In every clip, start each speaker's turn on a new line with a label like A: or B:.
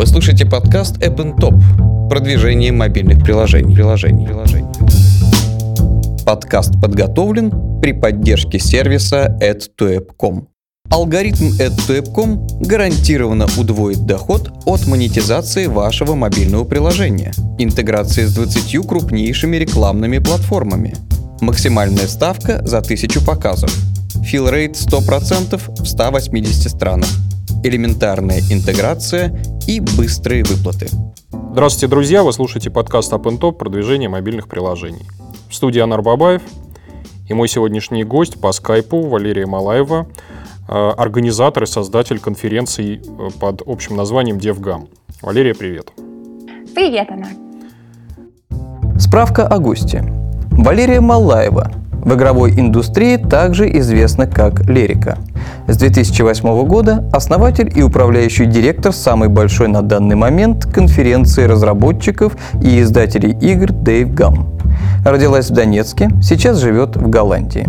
A: Вы слушаете подкаст App Top. Продвижение мобильных приложений. приложений. приложений. Подкаст подготовлен при поддержке сервиса add2app.com. Алгоритм add2app.com гарантированно удвоит доход от монетизации вашего мобильного приложения. Интеграция с 20 крупнейшими рекламными платформами. Максимальная ставка за 1000 показов. Филрейт 100% в 180 странах элементарная интеграция и быстрые выплаты.
B: Здравствуйте, друзья! Вы слушаете подкаст Up Top «Продвижение мобильных приложений». В студии Анар Бабаев и мой сегодняшний гость по скайпу Валерия Малаева, э, организатор и создатель конференции э, под общим названием DevGam. Валерия, привет!
C: Привет, Анар!
A: Справка о госте. Валерия Малаева – в игровой индустрии также известна как Лерика. С 2008 года основатель и управляющий директор самой большой на данный момент конференции разработчиков и издателей игр Dave Gum. Родилась в Донецке, сейчас живет в Голландии.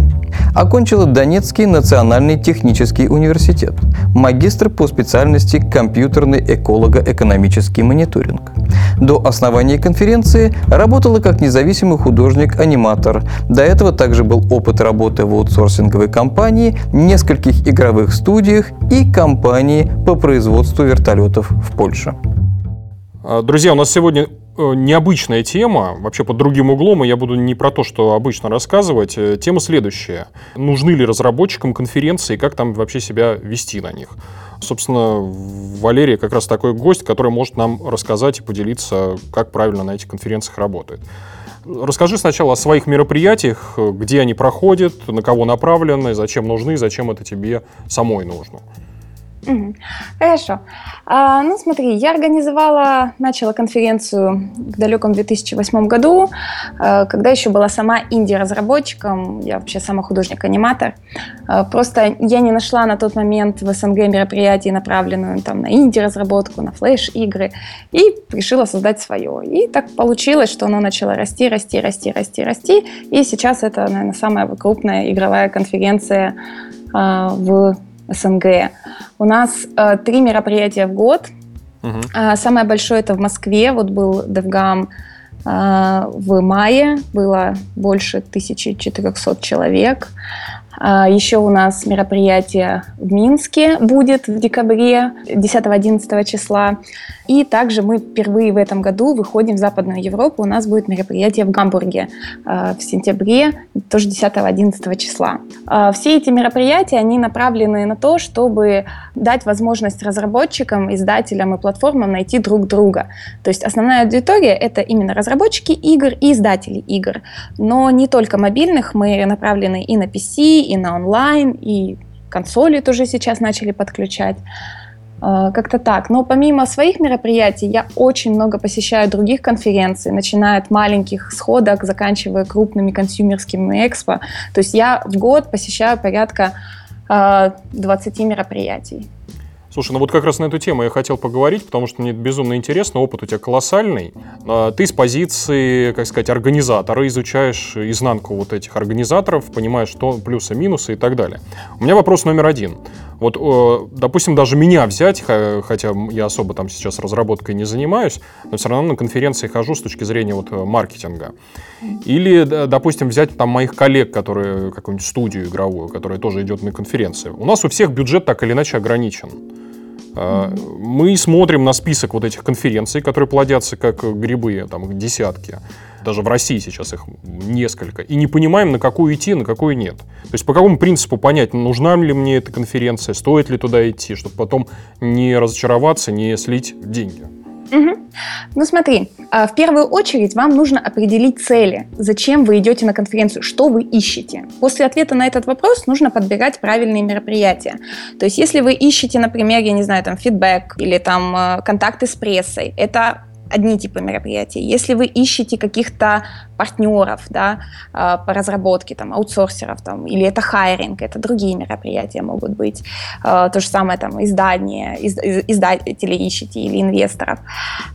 A: Окончила Донецкий национальный технический университет, магистр по специальности компьютерный эколого-экономический мониторинг. До основания конференции работала как независимый художник-аниматор. До этого также был опыт работы в аутсорсинговой компании, нескольких игровых студиях и компании по производству вертолетов в Польше.
B: Друзья, у нас сегодня необычная тема, вообще под другим углом, и я буду не про то, что обычно рассказывать. Э, тема следующая. Нужны ли разработчикам конференции, как там вообще себя вести на них? Собственно, Валерия как раз такой гость, который может нам рассказать и поделиться, как правильно на этих конференциях работает. Расскажи сначала о своих мероприятиях, где они проходят, на кого направлены, зачем нужны, зачем это тебе самой нужно.
C: Хорошо. А, ну, смотри, я организовала, начала конференцию в далеком 2008 году, а, когда еще была сама инди-разработчиком, я вообще сама художник-аниматор. А, просто я не нашла на тот момент в СНГ мероприятий, направленную там, на инди-разработку, на флеш-игры, и решила создать свое. И так получилось, что оно начало расти, расти, расти, расти, расти, и сейчас это, наверное, самая крупная игровая конференция а, в СНГ. У нас э, три мероприятия в год. Угу. Э, самое большое это в Москве. Вот был DevGam э, в мае. Было больше 1400 человек. А, Еще у нас мероприятие в Минске будет в декабре, 10-11 числа. И также мы впервые в этом году выходим в Западную Европу. У нас будет мероприятие в Гамбурге а, в сентябре, тоже 10-11 числа. А, все эти мероприятия, они направлены на то, чтобы дать возможность разработчикам, издателям и платформам найти друг друга. То есть основная аудитория — это именно разработчики игр и издатели игр. Но не только мобильных, мы направлены и на PC, и на онлайн, и консоли тоже сейчас начали подключать. А, как-то так. Но помимо своих мероприятий, я очень много посещаю других конференций, начиная от маленьких сходок, заканчивая крупными консюмерскими экспо. То есть я в год посещаю порядка 20 а, мероприятий.
B: Слушай, ну вот как раз на эту тему я хотел поговорить, потому что мне безумно интересно, опыт у тебя колоссальный. А, ты с позиции, как сказать, организатора изучаешь изнанку вот этих организаторов, понимаешь, что плюсы, минусы и так далее. У меня вопрос номер один. Вот, допустим, даже меня взять, хотя я особо там сейчас разработкой не занимаюсь, но все равно на конференции хожу с точки зрения вот э, маркетинга. Или, допустим, взять там моих коллег, которые какую-нибудь студию игровую, которая тоже идет на конференции. У нас у всех бюджет так или иначе ограничен. А, мы смотрим на список вот этих конференций, которые плодятся как грибы, там десятки. Даже в России сейчас их несколько. И не понимаем, на какую идти, на какую нет. То есть по какому принципу понять, нужна ли мне эта конференция, стоит ли туда идти, чтобы потом не разочароваться, не слить деньги.
C: Угу. Ну смотри, а, в первую очередь вам нужно определить цели, зачем вы идете на конференцию, что вы ищете. После ответа на этот вопрос нужно подбирать правильные мероприятия. То есть если вы ищете, например, я не знаю, там фидбэк или там а, контакты с прессой, это одни типы мероприятий. Если вы ищете каких-то партнеров, да, э, по разработке, там, аутсорсеров, там, или это хайринг, это другие мероприятия могут быть. Э, то же самое, там, издание, из, издателей ищите или инвесторов.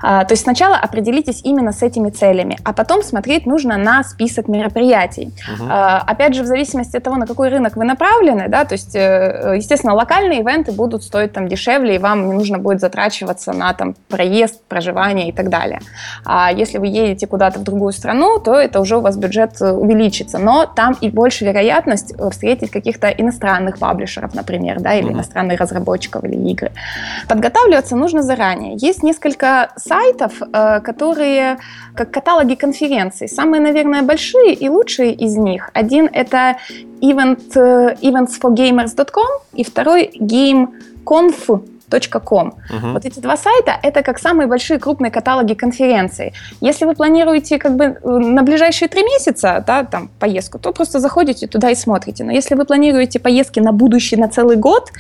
C: Э, то есть сначала определитесь именно с этими целями, а потом смотреть нужно на список мероприятий. Угу. Опять же, в зависимости от того, на какой рынок вы направлены, да, то есть, э, естественно, локальные ивенты будут стоить там дешевле, и вам не нужно будет затрачиваться на там проезд, проживание и так далее. А если вы едете куда-то в другую страну, то это уже у вас бюджет э, увеличится. Но там и больше вероятность э, встретить каких-то иностранных паблишеров, например, да, или uh-huh. иностранных разработчиков или игры. Подготавливаться нужно заранее. Есть несколько сайтов, э, которые как каталоги конференций. Самые, наверное, большие и лучшие из них. Один это event, eventsforgamers.com и второй gameconf Com. Угу. Вот эти два сайта – это как самые большие крупные каталоги конференций. Если вы планируете как бы э, на ближайшие три месяца да, там, поездку, то просто заходите туда и смотрите. Но если вы планируете поездки на будущий, на целый год,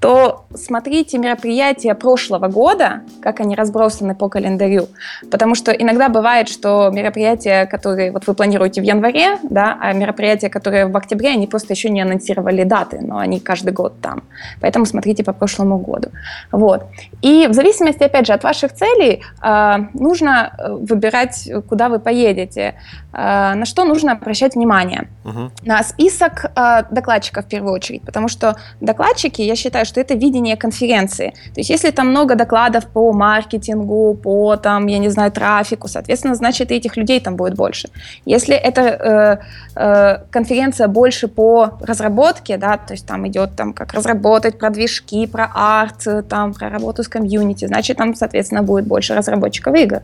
C: то смотрите мероприятия прошлого года, как они разбросаны по календарю. Потому что иногда бывает, что мероприятия, которые вот вы планируете в январе, да, а мероприятия, которые в октябре, они просто еще не анонсировали даты, но они каждый год там. Поэтому смотрите по прошлому году. Вот. И в зависимости, опять же, от ваших целей э, нужно э, выбирать, куда вы поедете, э, на что нужно обращать внимание. Угу. На список э, докладчиков в первую очередь, потому что докладчики, я считаю, что это видение конференции. То есть если там много докладов по маркетингу, по там, я не знаю, трафику, соответственно, значит, и этих людей там будет больше. Если это э, э, конференция больше по разработке, да, то есть там идет там как разработать про движки, про арт, там про работу с комьюнити, значит, там, соответственно, будет больше разработчиков игр.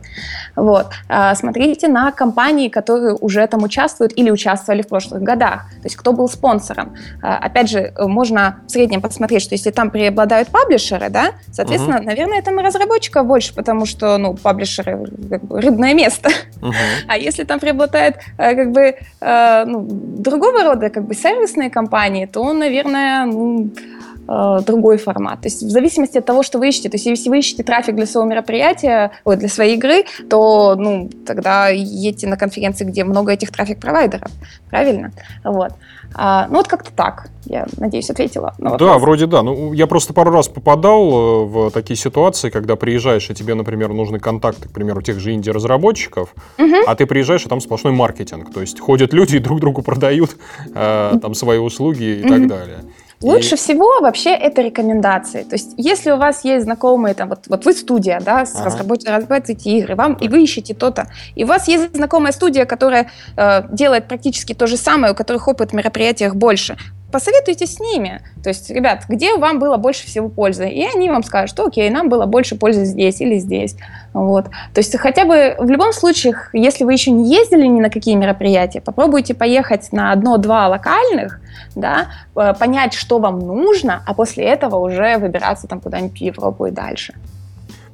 C: Вот. А, смотрите на компании, которые уже там участвуют или участвовали в прошлых годах, то есть кто был спонсором. А, опять же, можно в среднем посмотреть, что если там преобладают паблишеры, да, соответственно, uh-huh. наверное, там и разработчиков больше, потому что, ну, паблишеры как бы рыбное место. Uh-huh. А если там преобладает э, как бы э, ну, другого рода как бы сервисные компании, то, наверное, ну, Э, другой формат. То есть в зависимости от того, что вы ищете. То есть если вы ищете трафик для своего мероприятия, ой, для своей игры, то ну, тогда едьте на конференции, где много этих трафик-провайдеров. Правильно? Вот. А, ну вот как-то так. Я надеюсь, ответила.
B: На Да, вроде да. Ну, я просто пару раз попадал э, в такие ситуации, когда приезжаешь, и тебе, например, нужны контакты, к примеру, тех же инди-разработчиков, угу. а ты приезжаешь, и там сплошной маркетинг. То есть ходят люди и друг другу продают э, там свои услуги и угу. так далее.
C: Лучше и... всего вообще это рекомендации. То есть, если у вас есть знакомые, там, вот, вот вы студия, да, с ага. разрабатываете игры, вам, и вы ищете то-то, и у вас есть знакомая студия, которая э, делает практически то же самое, у которых опыт в мероприятиях больше, посоветуйтесь с ними. То есть, ребят, где вам было больше всего пользы? И они вам скажут, что окей, нам было больше пользы здесь или здесь. Вот. То есть хотя бы в любом случае, если вы еще не ездили ни на какие мероприятия, попробуйте поехать на одно-два локальных, да, э, понять, что вам нужно, а после этого уже выбираться там куда-нибудь в Европу и дальше.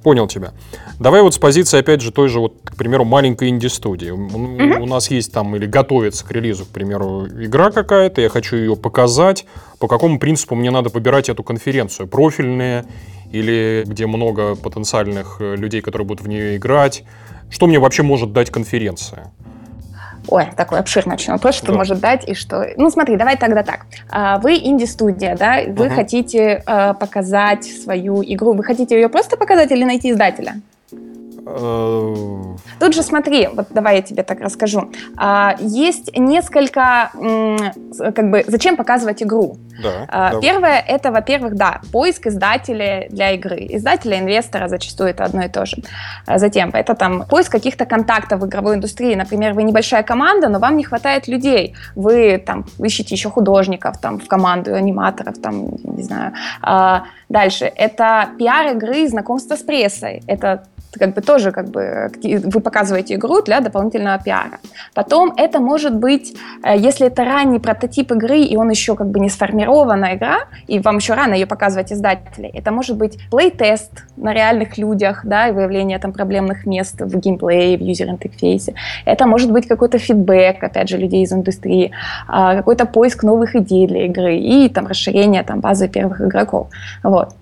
B: Понял тебя. Давай вот с позиции, опять же, той же, вот, к примеру, маленькой инди-студии. Mm-hmm. У нас есть там или готовится к релизу, к примеру, игра какая-то, я хочу ее показать. По какому принципу мне надо выбирать эту конференцию? Профильные или где много потенциальных э, людей, которые будут в нее играть? Что мне вообще может дать конференция?
C: Ой, такой обширный очень вопрос, что да. может дать и что... Ну, смотри, давай тогда так. А, вы инди-студия, да? Вы угу. хотите э, показать свою игру. Вы хотите ее просто показать или найти издателя? Э, Тут же смотри, вот давай я тебе так расскажу. А, есть несколько, как бы, зачем показывать игру? Да, а, Первое, это, во-первых, да, поиск издателя для игры. Издателя, инвестора зачастую это одно и то же. А затем, это там поиск каких-то контактов в игровой индустрии. Например, вы небольшая команда, но вам не хватает людей. Вы там ищете еще художников там в команду, аниматоров, там, не знаю. Дальше, это пиар игры, знакомство с прессой. Это как бы тоже как бы вы показываете игру для дополнительного пиара. Потом это может быть, э, если это ранний прототип игры, и он еще как бы не сформирована игра, и вам еще рано ее показывать издателей, это может быть плей-тест на реальных людях, да, и выявление там проблемных мест в геймплее, в юзер-интерфейсе. Это может быть какой-то фидбэк, опять же, людей из индустрии, а, какой-то поиск новых идей для игры и там расширение там базы первых игроков. Вот.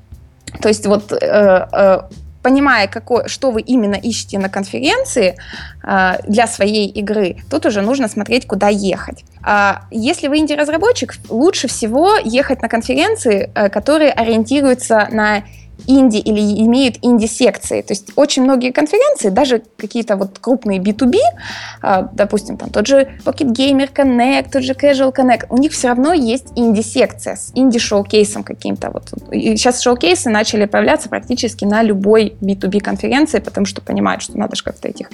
C: То есть вот э, э, понимая, какой, что вы именно ищете на конференции э, для своей игры, тут уже нужно смотреть, куда ехать. А если вы инди-разработчик, лучше всего ехать на конференции, э, которые ориентируются на инди или имеют инди-секции. То есть очень многие конференции, даже какие-то вот крупные B2B, а, допустим, там тот же Pocket Gamer Connect, тот же Casual Connect, у них все равно есть инди-секция с инди-шоу-кейсом каким-то. Вот. И сейчас шоу-кейсы начали появляться практически на любой B2B конференции, потому что понимают, что надо же как-то этих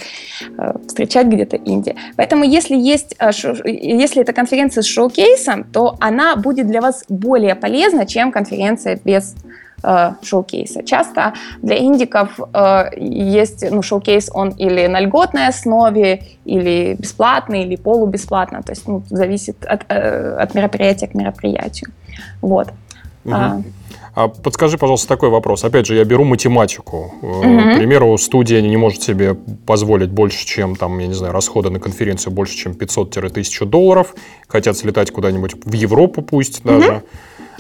C: э, встречать где-то инди. Поэтому если есть, э, если это конференция с шоу-кейсом, то она будет для вас более полезна, чем конференция без э, шоу-кейса. Часто для индиков э, есть ну, шоу-кейс, он или на льготной основе, или бесплатный, или полубесплатно. То есть ну, зависит от, э, от мероприятия к мероприятию. Вот.
B: Угу. А, а подскажи, пожалуйста, такой вопрос. Опять же, я беру математику. Угу. К примеру, студия не может себе позволить больше, чем, там, я не знаю, расходы на конференцию больше, чем 500-1000 долларов. Хотят слетать куда-нибудь в Европу пусть даже. Угу.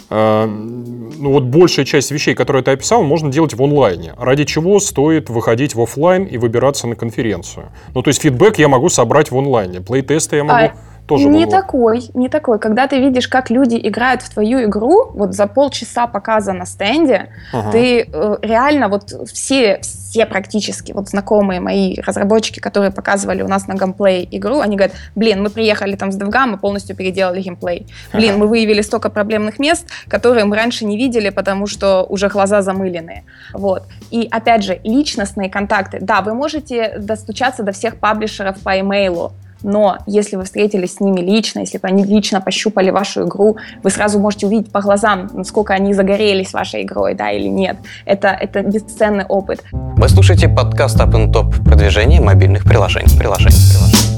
B: А, ну вот большая часть вещей, которые ты описал, можно делать в онлайне. Ради чего стоит выходить в офлайн и выбираться на конференцию? Ну, то есть фидбэк я могу собрать в онлайне, плейтесты я могу... А тоже
C: не было. такой, не такой. Когда ты видишь, как люди играют в твою игру, вот за полчаса показа на стенде, ага. ты э, реально вот все, все практически вот знакомые мои разработчики, которые показывали у нас на геймплей игру, они говорят, блин, мы приехали там с DevGam, мы полностью переделали геймплей. Блин, ага. мы выявили столько проблемных мест, которые мы раньше не видели, потому что уже глаза замыленные. Вот. И опять же, личностные контакты. Да, вы можете достучаться до всех паблишеров по имейлу, но если вы встретились с ними лично, если бы они лично пощупали вашу игру, вы сразу можете увидеть по глазам, насколько они загорелись вашей игрой, да, или нет. Это, это бесценный опыт.
A: Вы слушаете подкаст Up Top продвижение мобильных приложений. приложений, приложений.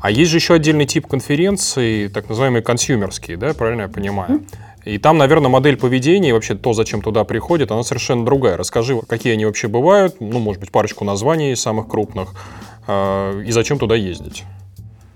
B: А есть же еще отдельный тип конференций, так называемые консюмерские, да, правильно я понимаю? И там, наверное, модель поведения и вообще то, зачем туда приходит, она совершенно другая. Расскажи, какие они вообще бывают, ну, может быть, парочку названий самых крупных, и зачем туда ездить?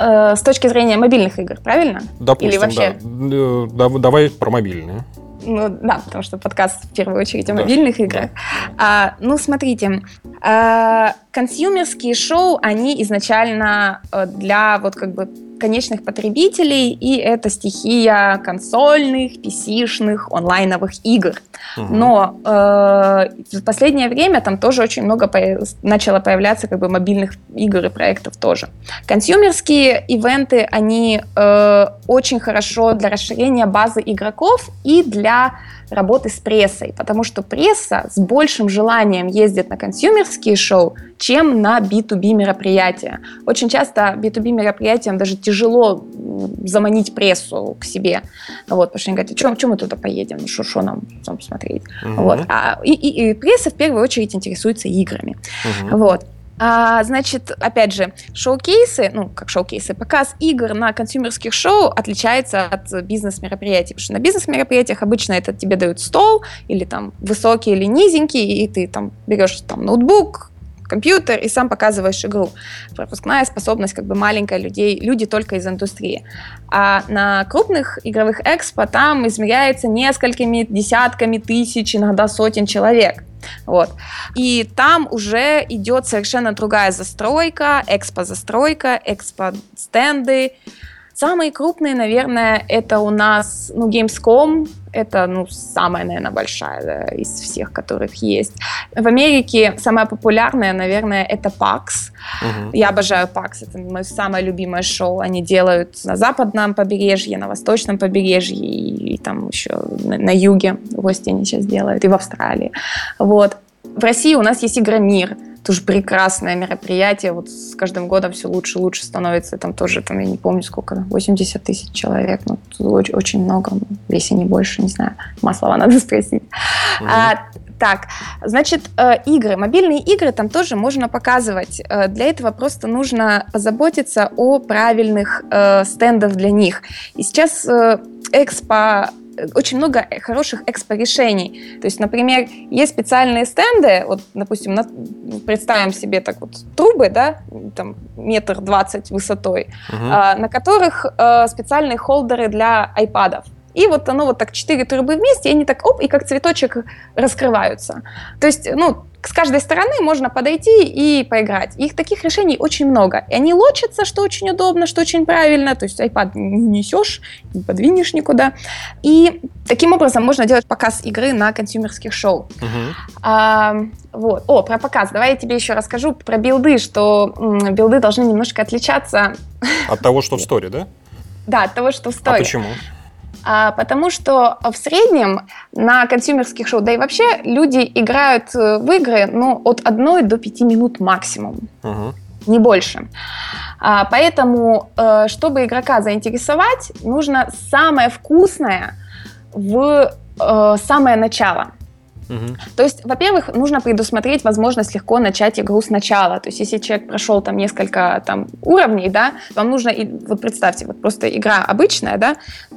C: Э, с точки зрения мобильных игр, правильно?
B: Допустим, Или вообще? Э, да. Давай про мобильные.
C: Ну да, потому что подкаст в первую очередь о да. мобильных играх. А, ну, смотрите, а, консюмерские шоу, они изначально э, для вот как бы конечных потребителей, и это стихия консольных, PC-шных, онлайновых игр. Угу. Но э, в последнее время там тоже очень много по начало появляться как бы мобильных игр и проектов тоже. Консюмерские ивенты, они э, очень хорошо для расширения базы игроков и для работы с прессой, потому что пресса с большим желанием ездит на консюмерские шоу, чем на B2B мероприятия. Очень часто B2B мероприятиям даже тяжело заманить прессу к себе. Вот, потому что они говорят, чем, чем мы туда поедем, ну что нам там посмотреть. Угу. Вот. А, и, и, и пресса в первую очередь интересуется играми. Угу. Вот. А, значит, опять же, шоу-кейсы, ну, как шоу-кейсы, показ игр на консюмерских шоу отличается от бизнес-мероприятий, потому что на бизнес-мероприятиях обычно это тебе дают стол, или там высокий или низенький, и ты там берешь там ноутбук, компьютер и сам показываешь игру. Пропускная способность как бы маленькая людей, люди только из индустрии. А на крупных игровых экспо там измеряется несколькими десятками тысяч, иногда сотен человек. Вот. И там уже идет совершенно другая застройка, экспо-застройка, экспо-стенды. Самые крупные, наверное, это у нас ну, Gamescom, это ну, самая, наверное, большая да, из всех, которых есть. В Америке самая популярная, наверное, это PAX. Угу. Я обожаю PAX, это мое самое любимое шоу. Они делают на западном побережье, на восточном побережье и, и там еще на, на юге в Остине сейчас делают, и в Австралии. Вот. В России у нас есть Игромир тоже прекрасное мероприятие. Вот с каждым годом все лучше и лучше становится. Там тоже, там, я не помню сколько, 80 тысяч человек. Ну, очень, очень много, если не больше, не знаю. Маслова надо спросить. Угу. А, так, значит, э, игры, мобильные игры там тоже можно показывать. Э, для этого просто нужно позаботиться о правильных э, стендах для них. И сейчас Экспо очень много хороших экспо-решений. То есть, например, есть специальные стенды, вот, допустим, на, представим себе так вот трубы, да, там метр двадцать высотой, угу. а, на которых а, специальные холдеры для айпадов. и вот оно вот так четыре трубы вместе, и они так оп, и как цветочек раскрываются. То есть, ну, с каждой стороны можно подойти и поиграть. Их таких решений очень много. И они лочатся, что очень удобно, что очень правильно. То есть iPad не несешь, не подвинешь никуда. И таким образом можно делать показ игры на консюмерских шоу.
B: Мгм.
C: А, вот. О, про показ. Давай я тебе еще расскажу про билды, что м, билды должны немножко отличаться
B: От того, что в сторе, да?
C: да, от того, что в
B: А
C: сторе.
B: почему?
C: А, потому что в среднем на консюмерских шоу, да и вообще люди играют э, в игры ну, от 1 до 5 минут максимум,
B: Мгм.
C: не больше. А, поэтому, э, чтобы игрока заинтересовать, нужно самое вкусное в э, самое начало.
B: Мгм.
C: То есть, во-первых, нужно предусмотреть возможность легко начать игру сначала. То есть, если человек прошел там несколько там, уровней, да, вам нужно, и, вот представьте, вот просто игра обычная, да,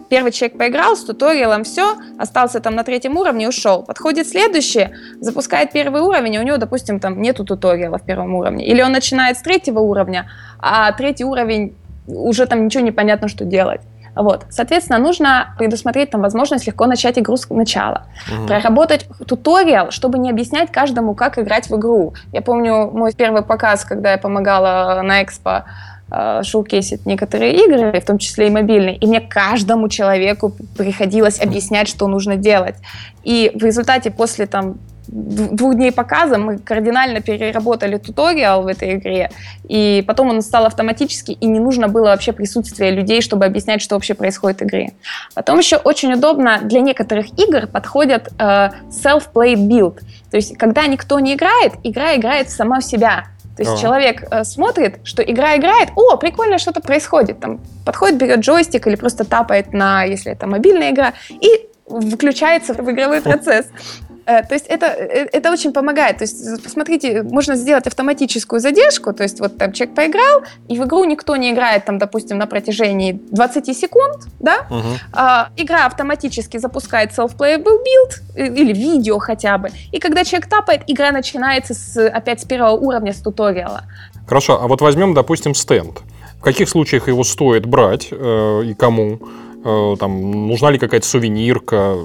C: первый человек поиграл с туториалом, все, остался там на третьем уровне, ушел. Подходит следующий, запускает первый уровень, и у него, допустим, там нету туториала в первом уровне. Или он начинает с третьего уровня, а третий уровень уже там ничего не понятно, что делать. Вот. Соответственно, нужно предусмотреть там возможность легко начать игру с начала
B: Мгм.
C: проработать туториал, чтобы не объяснять каждому, как играть в игру. Я помню мой первый показ, когда я помогала на экспо шоукейсить некоторые игры, в том числе и мобильные, и мне каждому человеку приходилось объяснять, что нужно делать. И в результате после там дв- двух дней показа мы кардинально переработали туториал в этой игре, и потом он стал автоматически, и не нужно было вообще присутствие людей, чтобы объяснять, что вообще происходит в игре. Потом еще очень удобно для некоторых игр подходят э, self-play build. То есть, когда никто не играет, игра играет сама в себя. То есть
B: Ага.
C: человек э, смотрит, что игра играет, о, прикольно, что-то происходит. Там подходит, берет джойстик или просто тапает на, если это мобильная игра, и включается в игровой процесс. Э, То есть это, э, это очень помогает. То есть, посмотрите, можно сделать автоматическую задержку. То есть вот там человек поиграл, и в игру никто не играет, там, допустим, на протяжении 20 секунд, да? А, игра автоматически запускает self-playable build э, или видео хотя бы. И когда человек тапает, игра начинается с, опять с первого уровня, с туториала.
B: Хорошо, а вот возьмем, допустим, стенд. В каких случаях его стоит брать э, и кому? Там, нужна ли какая-то сувенирка?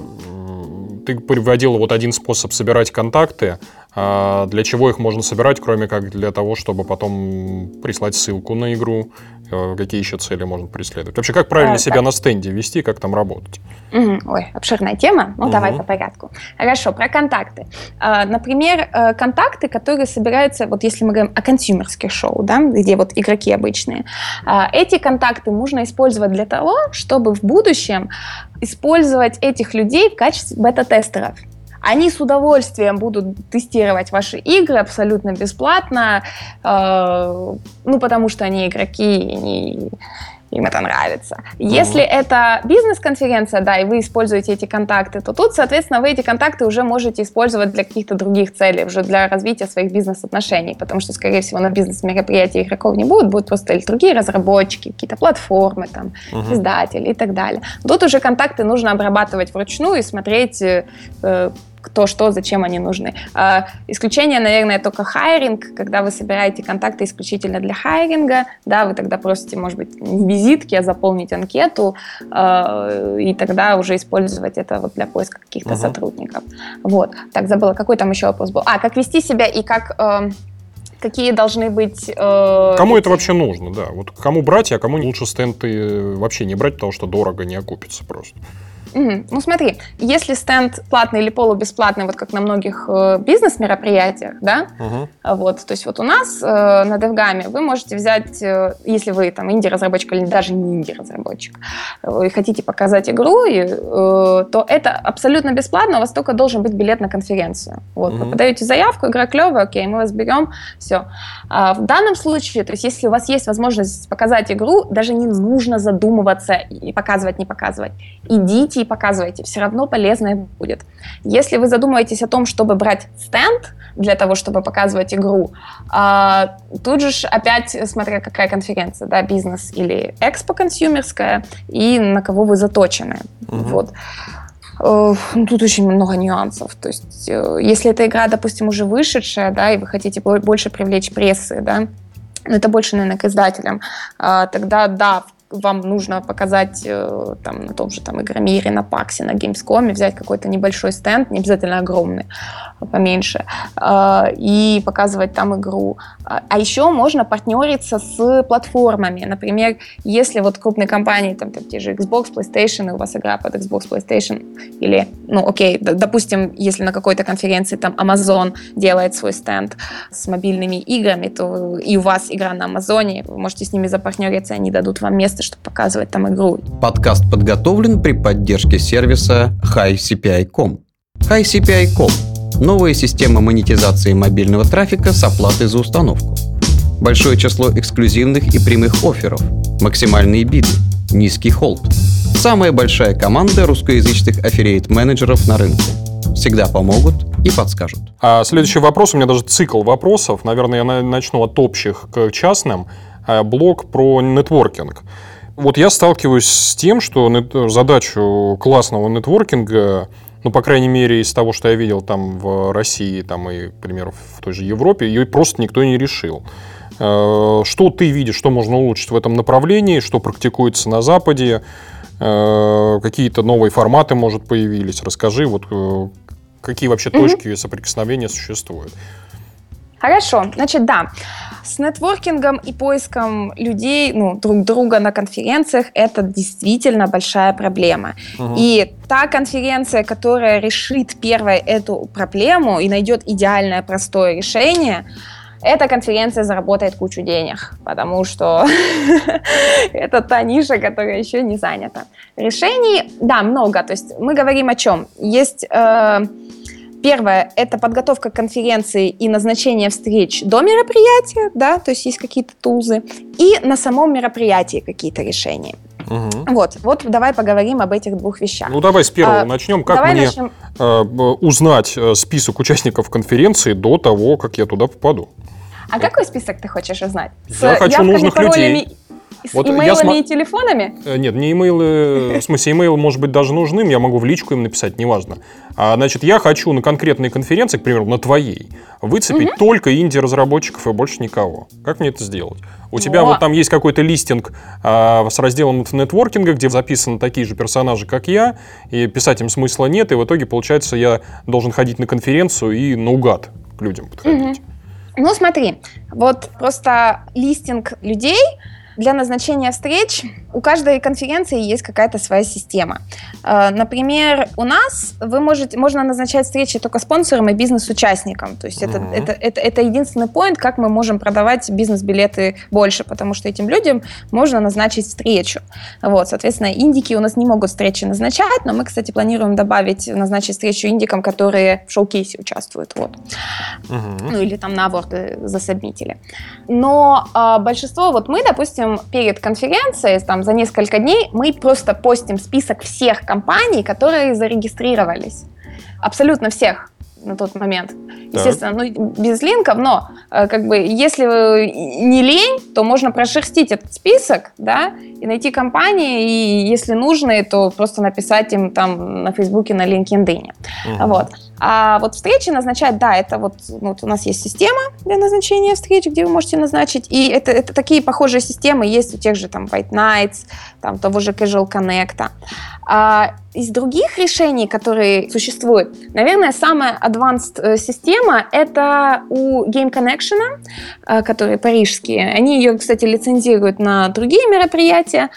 B: Ты приводила вот один способ собирать контакты. А для чего их можно собирать, кроме как для того, чтобы потом прислать ссылку на игру? Э, Какие еще цели можно преследовать? Вообще, как правильно
C: А,
B: себя
C: так.
B: на стенде вести, как там работать?
C: Мгм. Ой, обширная тема. Ну,
B: Мгм.
C: давай по порядку. Хорошо, про контакты. А, Например, э, контакты, которые собираются, вот если мы говорим о консюмерских шоу, да, где вот игроки обычные, эти контакты можно использовать для того, чтобы в будущем использовать этих людей в качестве бета-тестеров. Они с удовольствием будут тестировать ваши игры абсолютно бесплатно, э, ну, потому что они игроки, они- им это нравится. Если это бизнес-конференция, да, и вы используете эти контакты, то тут, соответственно, вы эти контакты уже можете использовать для каких-то других целей, уже для развития своих бизнес-отношений, потому что, скорее всего, на бизнес-мероприятии игроков не будет, будут просто или другие разработчики, какие-то платформы, там,
B: Мгм.
C: издатели и так далее. Тут уже контакты нужно обрабатывать вручную и смотреть, э, кто что, зачем они нужны. А, исключение, наверное, только хайринг, когда вы собираете контакты исключительно для хайринга, да, вы тогда просите, может быть, не визитки, а заполнить анкету, э, и тогда уже использовать это вот для поиска каких-то
B: Мгм.
C: сотрудников. Вот. Так, забыла, какой там еще вопрос был. А, как вести себя и как... э, Какие должны быть... э,
B: Кому
C: эти-
B: это вообще нужно, да? Вот кому брать, а кому лучше стенд и вообще не брать, потому что дорого не окупится просто.
C: Мгм. Ну смотри, если стенд платный или полубесплатный, вот как на многих э, бизнес-мероприятиях, да, а Вот, то есть вот у нас э, на DevGAM вы можете взять, э, если вы там инди-разработчик или даже не инди-разработчик, э, и хотите показать игру, и, э, то это абсолютно бесплатно, у вас только должен быть билет на конференцию. Вот, вы
B: Мгм.
C: подаете заявку, игра клевая, окей, мы вас берем, все. А в данном случае, то есть если у вас есть возможность показать игру, даже не нужно задумываться и показывать, не показывать. Идите и показывайте, все равно полезно будет. Если вы задумываетесь о том, чтобы брать стенд для того, чтобы показывать игру, а, тут же опять, смотря какая конференция, да, бизнес или экспо консюмерская, и на кого вы заточены.
B: Мгм.
C: Вот. Э, ну, Тут очень много нюансов. То есть, э, если эта игра, допустим, уже вышедшая, да, и вы хотите бо- больше привлечь прессы, да, это больше, наверное, к издателям, а, тогда, да, вам нужно показать э, там на том же там Игромире, на Паксе, на Gamescom, взять какой-то небольшой стенд, не обязательно огромный, а поменьше, э, и показывать там игру. А, а еще можно партнериться с платформами. Например, если вот крупные компании, там, там те же Xbox, PlayStation, и у вас игра под Xbox, PlayStation, или, ну, окей, допустим, если на какой-то конференции там Amazon делает свой стенд с мобильными играми, то и у вас игра на Амазоне, вы можете с ними запартнериться, они дадут вам место, чтобы показывать там игру.
D: Подкаст подготовлен при поддержке сервиса HiCPI.com. HiCPI.com – новая система монетизации мобильного трафика с оплатой за установку. Большое число эксклюзивных и прямых офферов, максимальные биды, низкий холд. Самая большая команда русскоязычных аффилиейт-менеджеров на рынке. Всегда помогут и подскажут.
B: А следующий вопрос, у меня даже цикл вопросов. Наверное, я начну от общих к частным. А, блок про нетворкинг. Вот я сталкиваюсь с тем, что задачу классного нетворкинга ну, по крайней мере, из того, что я видел там в России, там и, к примеру, в той же Европе, ее просто никто не решил. Э, что ты видишь, что можно улучшить в этом направлении, что практикуется на Западе, э, какие-то новые форматы, может, появились? Расскажи, вот э, какие вообще точки соприкосновения существуют.
C: Хорошо, значит, да, с нетворкингом и поиском людей, ну, друг друга на конференциях, это действительно большая проблема. Угу. И та конференция, которая решит первой эту проблему и найдет идеальное простое решение, эта конференция заработает кучу денег, потому что это та ниша, которая еще не занята. Решений, да, много. То есть мы говорим о чем? Есть э, Первое – это подготовка конференции и назначение встреч до мероприятия, да, то есть есть какие-то тузы, и на самом мероприятии какие-то решения. Угу. Вот, вот давай поговорим об этих двух вещах.
B: Ну давай с первого а, начнем. Как мне начнем... Э, узнать э, список участников конференции до того, как я туда попаду?
C: А какой список ты хочешь узнать?
B: Я с хочу нужных людей.
C: С вот имейлами см... и телефонами?
B: Э, нет, не имейлы. В смысле, имейл может быть даже нужным, я могу в личку им написать, неважно. А, значит, я хочу на конкретной конференции, к примеру, на твоей, выцепить угу. только инди-разработчиков и больше никого. Как мне это сделать? У О. тебя вот там есть какой-то листинг а, с разделом нетворкинга, где записаны такие же персонажи, как я, и писать им смысла нет, и в итоге, получается, я должен ходить на конференцию и наугад к людям подходить. Угу.
C: Ну, смотри, вот просто листинг людей для назначения встреч у каждой конференции есть какая-то своя система. Э, например, у нас вы можете, можно назначать встречи только спонсорам и бизнес-участникам. То есть mm-hmm. это, это, это, это единственный поинт, как мы можем продавать бизнес-билеты больше, потому что этим людям можно назначить встречу. Вот, соответственно, индики у нас не могут встречи назначать, но мы, кстати, планируем добавить, назначить встречу индикам, которые в шоу-кейсе участвуют. Вот. Mm-hmm. Ну или там на Word засобмитили. Но э, большинство, вот мы, допустим, допустим, перед конференцией, там, за несколько дней, мы просто постим список всех компаний, которые зарегистрировались. Абсолютно всех на тот момент. Естественно, ну, без линков, но э, как бы если не лень, то можно прошерстить этот список, да, и найти компании, и если нужны, то просто написать им там на Фейсбуке, на LinkedIn. Угу. Вот. А вот встречи назначать, да, это вот, ну, вот у нас есть система для назначения встреч, где вы можете назначить, и это, это такие похожие системы есть у тех же там White Nights, там того же Casual Connect. А из других решений, которые существуют, наверное, самая advanced э, система это у Game Connection, э, которые парижские. Они ее, кстати, лицензируют на другие мероприятия.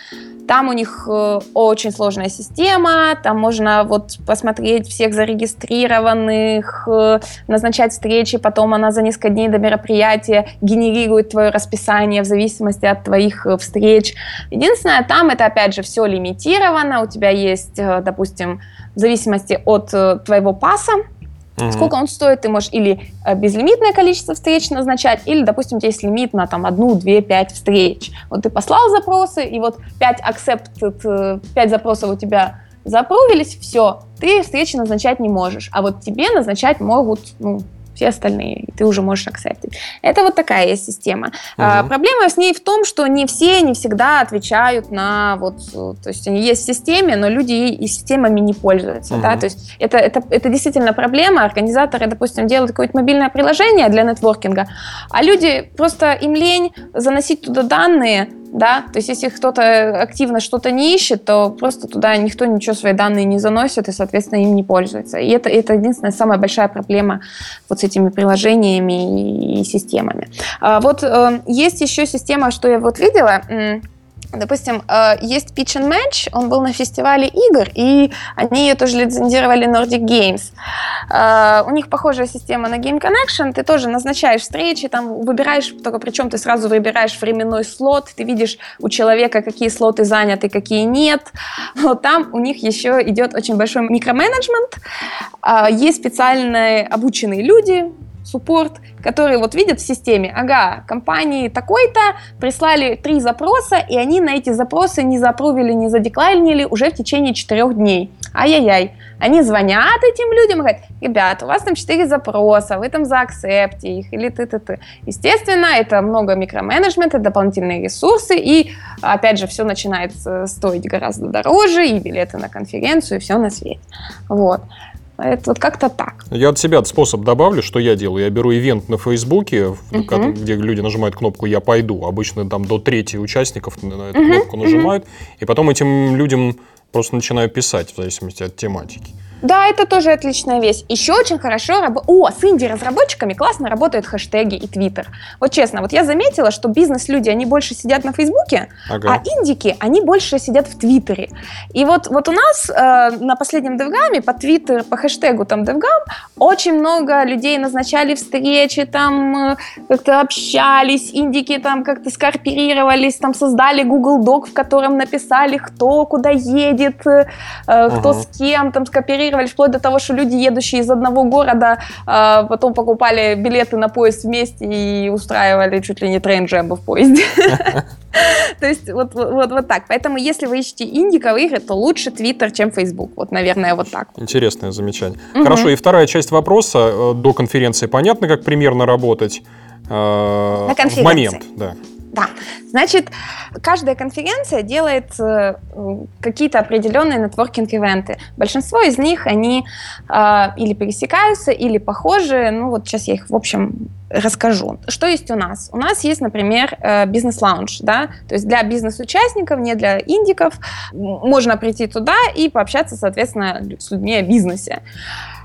C: Там у них э, очень сложная система, там можно вот посмотреть всех зарегистрированных, э, назначать встречи, потом она за несколько дней до мероприятия генерирует твое расписание в зависимости от твоих э, встреч. Единственное, там это опять же все лимитировано, у тебя есть, допустим, в зависимости от твоего паса, Угу. Сколько он стоит, ты можешь или э, безлимитное количество встреч назначать, или, допустим, у тебя есть лимит на там одну, две, пять встреч. Вот ты послал запросы, и вот пять accepted, пять запросов у тебя запрувились, все, ты встречи назначать не можешь. А вот тебе назначать могут, ну, все остальные, ты уже можешь акцептить. Это вот такая есть система. Угу. А, проблема с ней в том, что не все, не всегда отвечают на вот, то есть они есть в системе, но люди и системами не пользуются, угу. да, то есть это, это, это действительно проблема. Организаторы, допустим, делают какое-то мобильное приложение для нетворкинга, а люди просто им лень заносить туда данные, да, то есть если кто-то активно что-то не ищет, то просто туда никто ничего свои данные не заносит и, соответственно, им не пользуется. И это, это единственная самая большая проблема вот с этими приложениями и системами. А вот э, есть еще система, что я вот видела, Допустим, э, есть Pitch and Match, он был на фестивале игр, и они ее тоже лицензировали Nordic Games. Э, у них похожая система на Game Connection, ты тоже назначаешь встречи, там выбираешь, только причем ты сразу выбираешь временной слот, ты видишь у человека, какие слоты заняты, какие нет. Но там у них еще идет очень большой микроменеджмент, э, есть специальные обученные люди, суппорт, который вот видит в системе, ага, компании такой-то прислали три запроса, и они на эти запросы не запровили, не задекларили уже в течение четырех дней. Ай-яй-яй. Они звонят этим людям и говорят, ребят, у вас там четыре запроса, вы там заакцепте их, или ты-ты-ты. Естественно, это много микроменеджмента, дополнительные ресурсы, и, опять же, все начинает стоить гораздо дороже, и билеты на конференцию, и все на свете. Вот. Это вот как-то так.
B: Я от себя способ добавлю, что я делаю. Я беру ивент на Фейсбуке, угу. где люди нажимают кнопку «Я пойду». Обычно там до трети участников на эту угу. кнопку нажимают. Угу. И потом этим людям просто начинаю писать в зависимости от тематики.
C: Да, это тоже отличная вещь. Еще очень хорошо работает... О, с инди-разработчиками классно работают хэштеги и твиттер. Вот честно, вот я заметила, что бизнес-люди, они больше сидят на Фейсбуке, ага. а индики, они больше сидят в Твиттере. И вот, вот у нас э, на последнем DevGam по Твиттер, по хэштегу там DevGam очень много людей назначали встречи, там э, как-то общались, индики там как-то скооперировались, там создали Google Doc, в котором написали, кто куда едет, э, ага. кто с кем, там конкурировали вплоть до того, что люди, едущие из одного города, а, потом покупали билеты на поезд вместе и устраивали чуть ли не трейн-джембы в поезде. То есть вот, вот, вот так. Поэтому если вы ищете индиковые игры, то лучше Твиттер, чем Фейсбук. Вот, наверное, вот так.
B: Интересное замечание. Угу. Хорошо, и вторая часть вопроса. Э, до конференции понятно, как примерно работать?
C: Э, На конференции. В момент, да. Да. Значит, каждая конференция делает э, какие-то определенные нетворкинг-ивенты. Большинство из них, они э, или пересекаются, или похожи. Ну вот сейчас я их, в общем, расскажу. Что есть у нас? У нас есть, например, э, бизнес-лаунж, да, то есть для бизнес-участников, не для индиков. Можно прийти туда и пообщаться, соответственно, с людьми о бизнесе.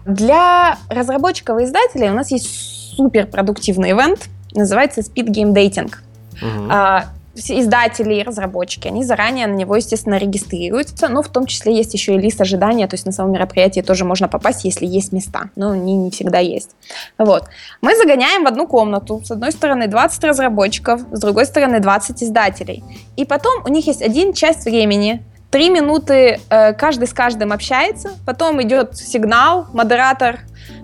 C: Для разработчиков и издателей у нас есть суперпродуктивный ивент, называется Speed Game Dating. Угу. А, издатели и разработчики, они заранее на него, естественно, регистрируются, но в том числе есть еще и лист ожидания, то есть на самом мероприятии тоже можно попасть, если есть места, но они не всегда есть. Вот. Мы загоняем в одну комнату, с одной стороны 20 разработчиков, с другой стороны 20 издателей. И потом у них есть один часть времени, Три минуты э, каждый с каждым общается, потом идет сигнал, модератор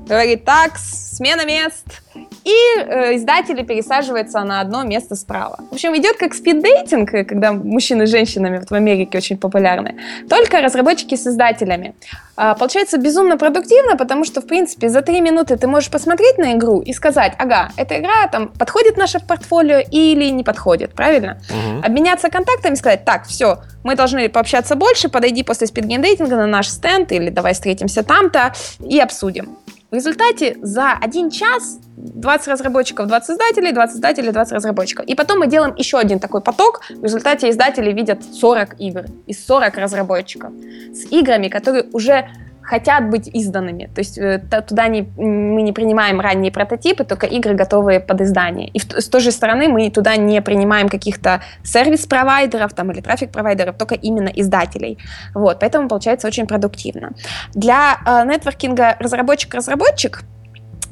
C: говорит так, смена мест, и э, издатели пересаживаются на одно место справа. В общем, идет как спиддейтинг, когда мужчины с женщинами в Америке очень популярны, только разработчики с издателями. А, получается безумно продуктивно, потому что, в принципе, за три минуты ты можешь посмотреть на игру и сказать, ага, эта игра там подходит наше портфолио или не подходит, правильно? Угу. Обменяться контактами, сказать, так, все, мы должны пообщаться больше, подойди после спидгеймдейтинга на наш стенд или давай встретимся там-то и обсудим. В результате за один час 20 разработчиков, 20 издателей, 20 издателей, 20 разработчиков. И потом мы делаем еще один такой поток. В результате издатели видят 40 игр из 40 разработчиков с играми, которые уже хотят быть изданными. То есть э, туда не, мы не принимаем ранние прототипы, только игры, готовые под издание. И с той же стороны мы туда не принимаем каких-то сервис-провайдеров там, или трафик-провайдеров, только именно издателей. Вот, поэтому получается очень продуктивно. Для э, нетворкинга разработчик-разработчик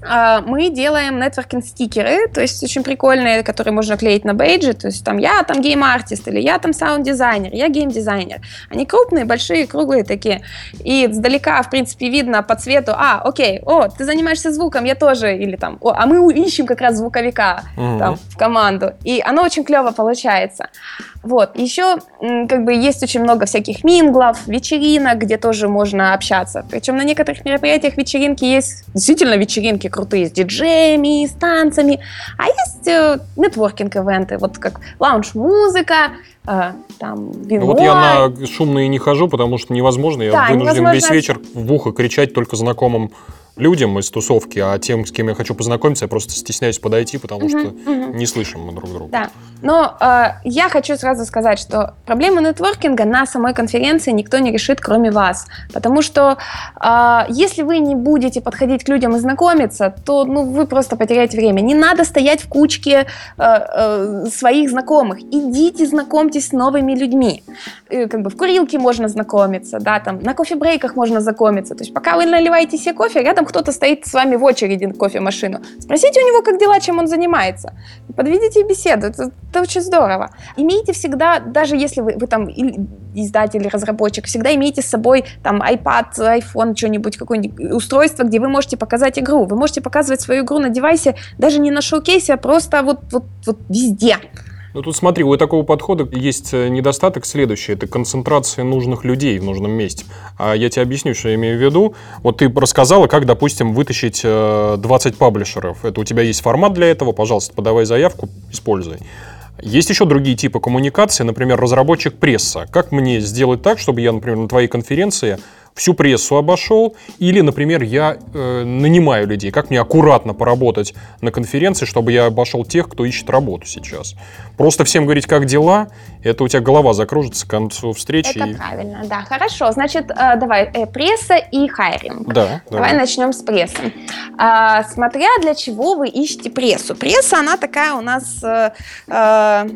C: мы делаем нетворкинг-стикеры, то есть очень прикольные, которые можно клеить на бейджи, то есть там я там game artist, или я там саунд-дизайнер, я гейм-дизайнер. Они крупные, большие, круглые такие. И сдалека, в принципе, видно по цвету, а, окей, о, ты занимаешься звуком, я тоже, или там, о, а мы ищем как раз звуковика mm-hmm. там в команду. И оно очень клево получается. Вот. Еще как бы есть очень много всяких минглов, вечеринок, где тоже можно общаться. Причем на некоторых мероприятиях вечеринки есть действительно вечеринки крутые с диджеями, с танцами, а есть э, нетворкинг-эвенты, вот как лаунж-музыка, э, там вино.
B: Вот я на шумные не хожу, потому что невозможно. Я да, вынужден невозможно... весь вечер в ухо кричать только знакомым людям из тусовки, а тем, с кем я хочу познакомиться, я просто стесняюсь подойти, потому что
C: Мгм.
B: не слышим мы друг друга.
C: Да. Но э, я хочу сразу сказать, что проблему нетворкинга на самой конференции никто не решит, кроме вас. Потому что э, если вы не будете подходить к людям и знакомиться, то ну, вы просто потеряете время. Не надо стоять в кучке э, э, своих знакомых. Идите знакомьтесь с новыми людьми. Э, как бы в курилке можно знакомиться, да, там на кофе-брейках можно знакомиться. То есть пока вы наливаете себе кофе, рядом кто-то стоит с вами в очереди на кофемашину. Спросите у него, как дела, чем он занимается. Подведите беседу. Это, это очень здорово. Имейте всегда, даже если вы, вы там издатель, разработчик, всегда имейте с собой там iPad, iPhone, что-нибудь, какое-нибудь устройство, где вы можете показать игру. Вы можете показывать свою игру на девайсе даже не на шоу-кейсе, а просто вот, вот, вот везде.
B: Ну тут смотри, у такого подхода есть э, недостаток следующий. Это концентрация нужных людей в нужном месте. А я тебе объясню, что я имею в виду. Вот ты рассказала, как, допустим, вытащить э, 20 паблишеров. Это у тебя есть формат для этого, пожалуйста, подавай заявку, используй. Есть еще другие типы коммуникации, например, разработчик пресса. Как мне сделать так, чтобы я, например, на твоей конференции всю прессу обошел, или, например, я э, нанимаю людей. Как мне аккуратно поработать на конференции, чтобы я обошел тех, кто ищет работу сейчас? Просто всем говорить, как дела, это у тебя голова закружится к концу встречи.
C: Это
B: и-
C: правильно, да, хорошо. Значит, э, давай, э, пресса и хайринг.
B: Да,
C: Давай
B: давай.
C: начнем с прессы. А, смотря для чего вы ищете прессу. Пресса, она такая у нас э, э,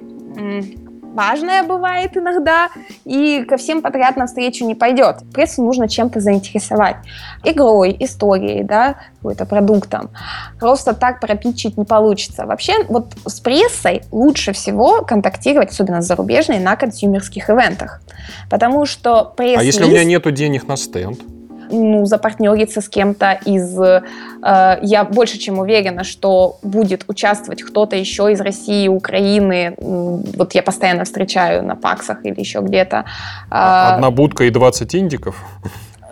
C: м, важная бывает иногда, и ко всем подряд навстречу не пойдет. Прессу нужно чем-то заинтересовать. Игрой, историей, да, какой-то продуктом. Просто так пропичить не получится. Вообще, вот с прессой лучше всего контактировать, особенно с зарубежной, на консюмерских ивентах. Потому что пресс
B: А если у меня нету денег на стенд?
C: Ну, запартнериться с кем-то из... э, я больше чем уверена, что будет участвовать кто-то еще из России, Украины. Вот я постоянно встречаю на паксах или еще где-то. А,
B: Одна будка и 20 индиков?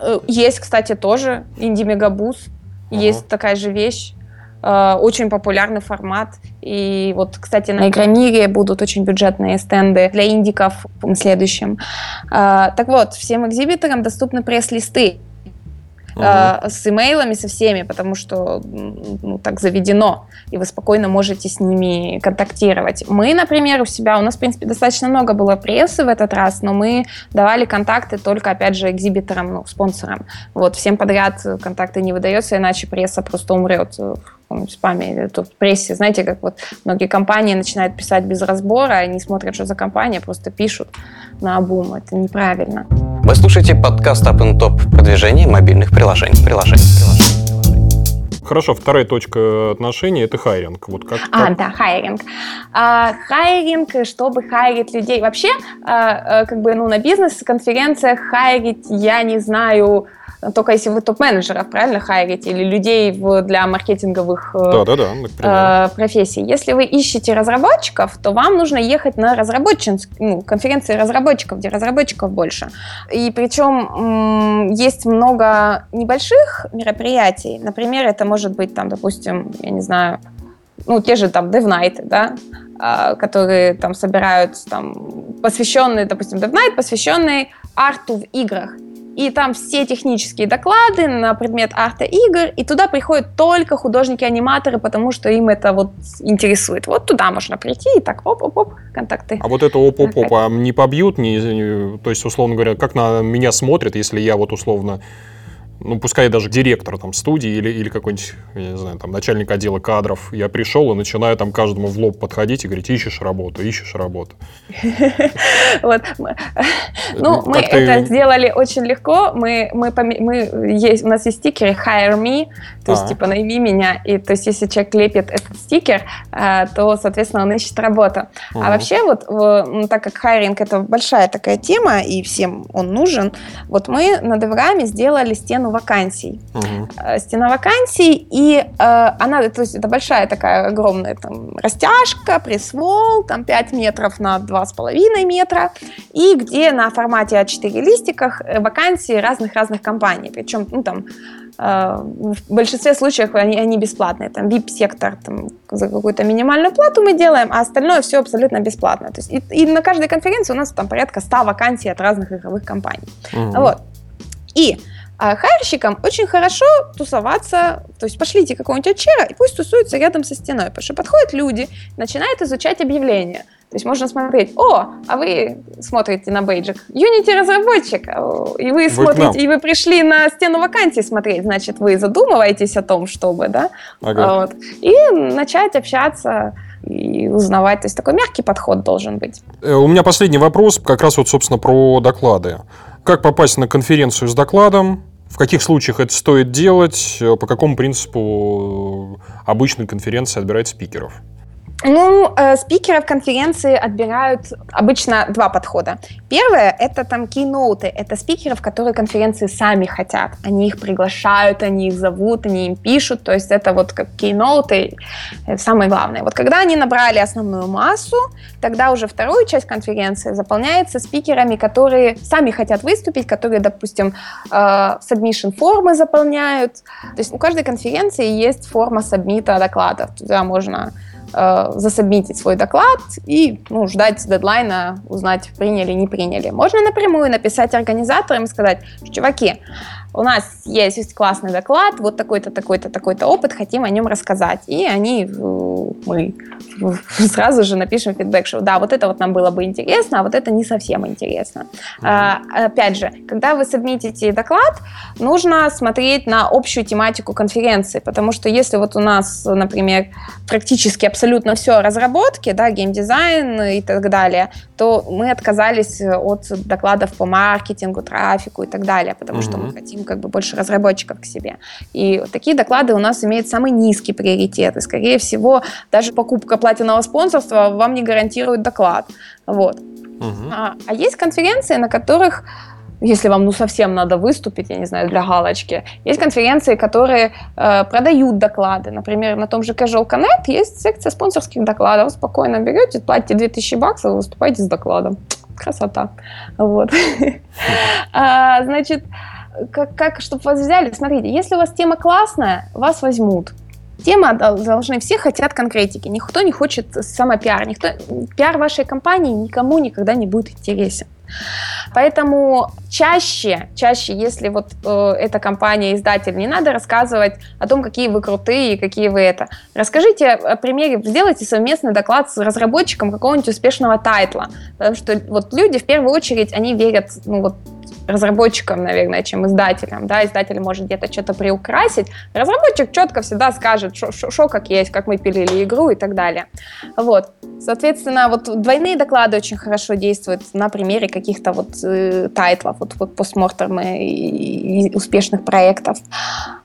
C: э, Есть, кстати, тоже инди-мегабус.
B: Ага.
C: Есть такая же вещь. Э, Очень популярный формат. И вот, кстати, на Игромире будут очень бюджетные стенды для индиков на следующем. Э, Так вот, всем экзибиторам доступны пресс-листы
B: Ага.
C: э, с имейлами, со всеми, потому что ну, так заведено, и вы спокойно можете с ними контактировать. Мы, например, у себя, у нас, в принципе, достаточно много было прессы в этот раз, но мы давали контакты только, опять же, экзибиторам, ну, спонсорам. Вот, всем подряд контакты не выдается, иначе пресса просто умрет каком-нибудь спаме или тут в прессе. Знаете, как вот многие компании начинают писать без разбора, они смотрят, что за компания, просто пишут на обум. Это неправильно.
D: Вы слушаете подкаст App in Top продвижение мобильных приложений. Приложений. приложений.
B: Хорошо, вторая точка отношений – это hiring. Вот как,
C: А,
B: как-
C: да, hiring. А, hiring, чтобы хайрить людей. Вообще, а, а, как бы, ну, на бизнес-конференциях хайрить, я не знаю, только если вы топ-менеджеров, правильно, хайрите, или людей в- для маркетинговых э,
B: Да-да-да, например.
C: э, профессий. Если вы ищете разработчиков, то вам нужно ехать на ну, конференции разработчиков, где разработчиков больше. И причем есть много небольших мероприятий. Например, это может быть, там, допустим, я не знаю, ну, те же там DevNight, да, а, которые там собирают, там, посвященные, допустим, DevNight, посвященный арту в играх. И там все технические доклады на предмет арта игр, и туда приходят только художники-аниматоры, потому что им это вот интересует. Вот туда можно прийти и так оп-оп-оп, контакты.
B: А вот это оп-оп-оп, а не побьют, не, не- то есть, условно говоря, как на меня смотрят, если я вот условно, ну, пускай даже директор там студии или, или какой-нибудь, я не знаю, там, начальник отдела кадров, я пришел и начинаю там каждому в лоб подходить и говорить, ищешь работу, ищешь работу.
C: Вот. мы- Ну, мы это сделали очень легко. Мы, мы, есть, у нас есть стикеры Hire Me, то есть
B: А.
C: типа найми меня. И то есть если человек лепит этот стикер, э, то, соответственно, он ищет работу. А вообще вот, ну, так как хайринг это большая такая тема, и всем он нужен, вот мы на Девраме сделали стену вакансий. Э, стена вакансий, и э, она, то есть это большая такая огромная там растяжка, пресс-волл, там 5 метров на 2,5 метра, и где на формате А4 листиках э, вакансии разных-разных компаний, причем, ну там, в большинстве случаев они, они бесплатные, там VIP-сектор там, за какую-то минимальную плату мы делаем, а остальное все абсолютно бесплатно. То есть и, и на каждой конференции у нас там порядка 100 вакансий от разных игровых компаний.
B: Мгм.
C: Вот. И А хайерщикам очень хорошо тусоваться, то есть пошлите какого-нибудь чера и пусть тусуются рядом со стеной, потому что подходят люди, начинают изучать объявления. То есть можно смотреть, о, а вы смотрите на бейджик, Unity разработчик, и вы смотрите, и вы пришли на стену вакансий смотреть, значит, вы задумываетесь о том, чтобы, да, ага. вот, и начать общаться и узнавать. То есть такой мягкий подход должен быть.
B: Э, у меня последний вопрос, как раз вот, собственно, про доклады. Как попасть на конференцию с докладом? В каких случаях это стоит делать? По какому принципу обычная конференция отбирает спикеров?
C: Ну, э, спикеров конференции отбирают обычно два подхода. Первое — это там кейноуты, это спикеров, которые конференции сами хотят. Они их приглашают, они их зовут, они им пишут, то есть это вот как кейноуты, э, самое главное. Вот когда они набрали основную массу, тогда уже вторую часть конференции заполняется спикерами, которые сами хотят выступить, которые, допустим, э, submission формы заполняют. То есть у каждой конференции есть форма сабмита докладов, туда можно э, засобмитить свой доклад и ну, ждать дедлайна, узнать, приняли, не приняли. Можно напрямую написать организаторам и сказать, чуваки, у нас есть классный доклад, вот такой-то, такой-то, такой-то опыт, хотим о нем рассказать. И они, мы сразу же напишем фидбэк, что да, вот это вот нам было бы интересно, а вот это не совсем интересно. Mm-hmm. Опять же, когда вы сабмитите доклад, нужно смотреть на общую тематику конференции, потому что если вот у нас, например, практически абсолютно все разработки, да, геймдизайн и так далее, то мы отказались от докладов по маркетингу, трафику и так далее, потому mm-hmm. что мы хотим как бы больше разработчиков к себе. И такие доклады у нас имеют самый низкий приоритет. И, скорее всего, даже покупка платинового спонсорства вам не гарантирует доклад. Вот. Угу. А, а есть конференции, на которых если вам ну совсем надо выступить, я не знаю, для галочки. Есть конференции, которые э, продают доклады. Например, на том же Casual Connect есть секция спонсорских докладов. Спокойно берете, платите 2000 баксов, выступаете с докладом. Красота. Вот. А, значит, как, как чтобы вас взяли, смотрите, если у вас тема классная, вас возьмут. Тема должны, все хотят конкретики, никто не хочет самопиар, никто, пиар вашей компании никому никогда не будет интересен. Поэтому чаще, чаще, если вот э, эта компания, издатель, не надо рассказывать о том, какие вы крутые и какие вы это. Расскажите о примере, сделайте совместный доклад с разработчиком какого-нибудь успешного тайтла. Потому что вот люди в первую очередь, они верят ну, вот, разработчикам, наверное, чем издателям. Да? Издатель может где-то что-то приукрасить. Разработчик четко всегда скажет, что как есть, как мы пилили игру и так далее. Вот. Соответственно, вот двойные доклады очень хорошо действуют на примере каких-то вот э, тайтлов, вот, вот постмортемы и, и успешных проектов.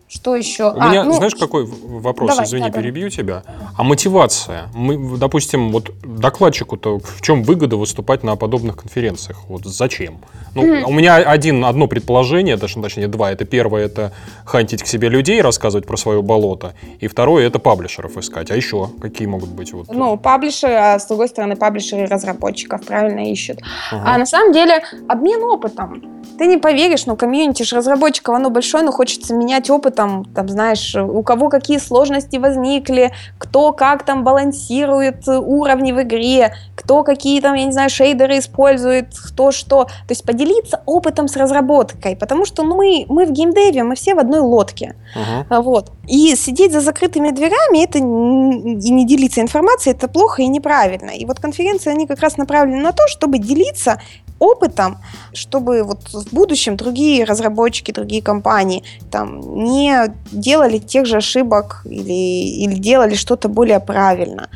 C: Что еще?
B: У а, меня, ну, знаешь, какой вопрос? Давай, Извини, да, перебью да. тебя. А мотивация? Мы, допустим, вот докладчику-то в чем выгода выступать на подобных конференциях? Вот зачем? Ну, mm-hmm. у меня один, одно предположение, даже, точнее, два. Это первое, это хантить к себе людей, рассказывать про свое болото. И второе, это паблишеров искать. А еще какие могут быть? Вот?
C: Ну, паблишеры, а с другой стороны, паблишеры разработчиков правильно ищут. Uh-huh. А на самом деле обмен опытом. Ты не поверишь, но комьюнити же разработчиков, оно большое, но хочется менять опыт там, там, знаешь, у кого какие сложности возникли, кто как там балансирует уровни в игре, кто какие там, я не знаю, шейдеры использует, кто что. То есть поделиться опытом с разработкой, потому что ну, мы, мы в геймдеве, мы все в одной лодке. Uh-huh. Вот. И сидеть за закрытыми дверями это и не делиться информацией, это плохо и неправильно. И вот конференции, они как раз направлены на то, чтобы делиться опытом, чтобы вот в будущем другие разработчики, другие компании там не делали тех же ошибок или, или делали что-то более правильно.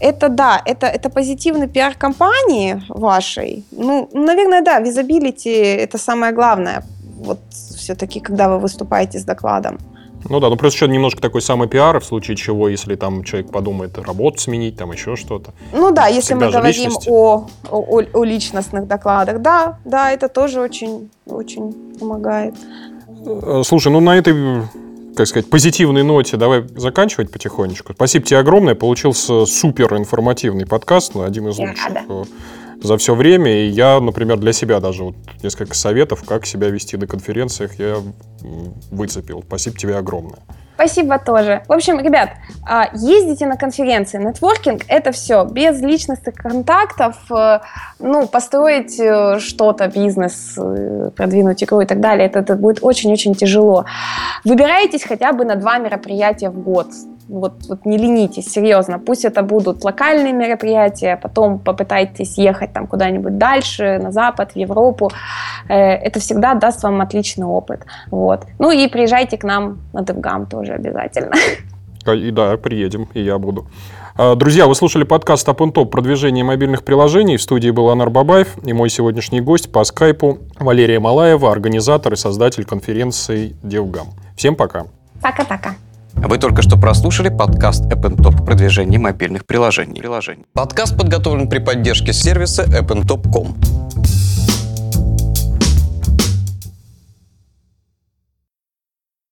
C: Это да, это, это позитивный пиар компании вашей. Ну, наверное, да, визабилити это самое главное. Вот все-таки, когда вы выступаете с докладом.
B: Ну да, ну плюс еще немножко такой самый пиар, в случае чего, если там человек подумает работу сменить, там еще что-то.
C: Ну да, если мы говорим о, о, о личностных докладах, да, да, это тоже очень, очень помогает.
B: Э, слушай, ну на этой как сказать, позитивной ноте давай заканчивать потихонечку. Спасибо тебе огромное. Получился супер информативный подкаст, один из лучших э, за все время. И я, например, для себя даже вот несколько советов, как себя вести на конференциях, я выцепил. Спасибо тебе огромное.
C: Спасибо тоже. В общем, ребят, а, ездите на конференции. Нетворкинг – это все. Без личностных контактов, э, ну, построить э, что-то, бизнес, э, продвинуть игру и так далее, это, это будет очень-очень тяжело. Выбирайтесь хотя бы на два мероприятия в год. Вот, вот не ленитесь, серьезно. Пусть это будут локальные мероприятия, потом попытайтесь ехать там куда-нибудь дальше, на Запад, в Европу. Это всегда даст вам отличный опыт. Вот. Ну и приезжайте к нам на DevGam тоже обязательно.
B: И да, приедем, и я буду. А, друзья, вы слушали подкаст Top продвижение мобильных приложений. В студии был Анар Бабаев и мой сегодняшний гость по скайпу Валерия Малаева, организатор и создатель конференции DevGam. Всем пока.
C: Пока-пока.
D: Вы только что прослушали подкаст AppnTop продвижение мобильных приложений. приложений. Подкаст подготовлен при поддержке сервиса AppnTop.com.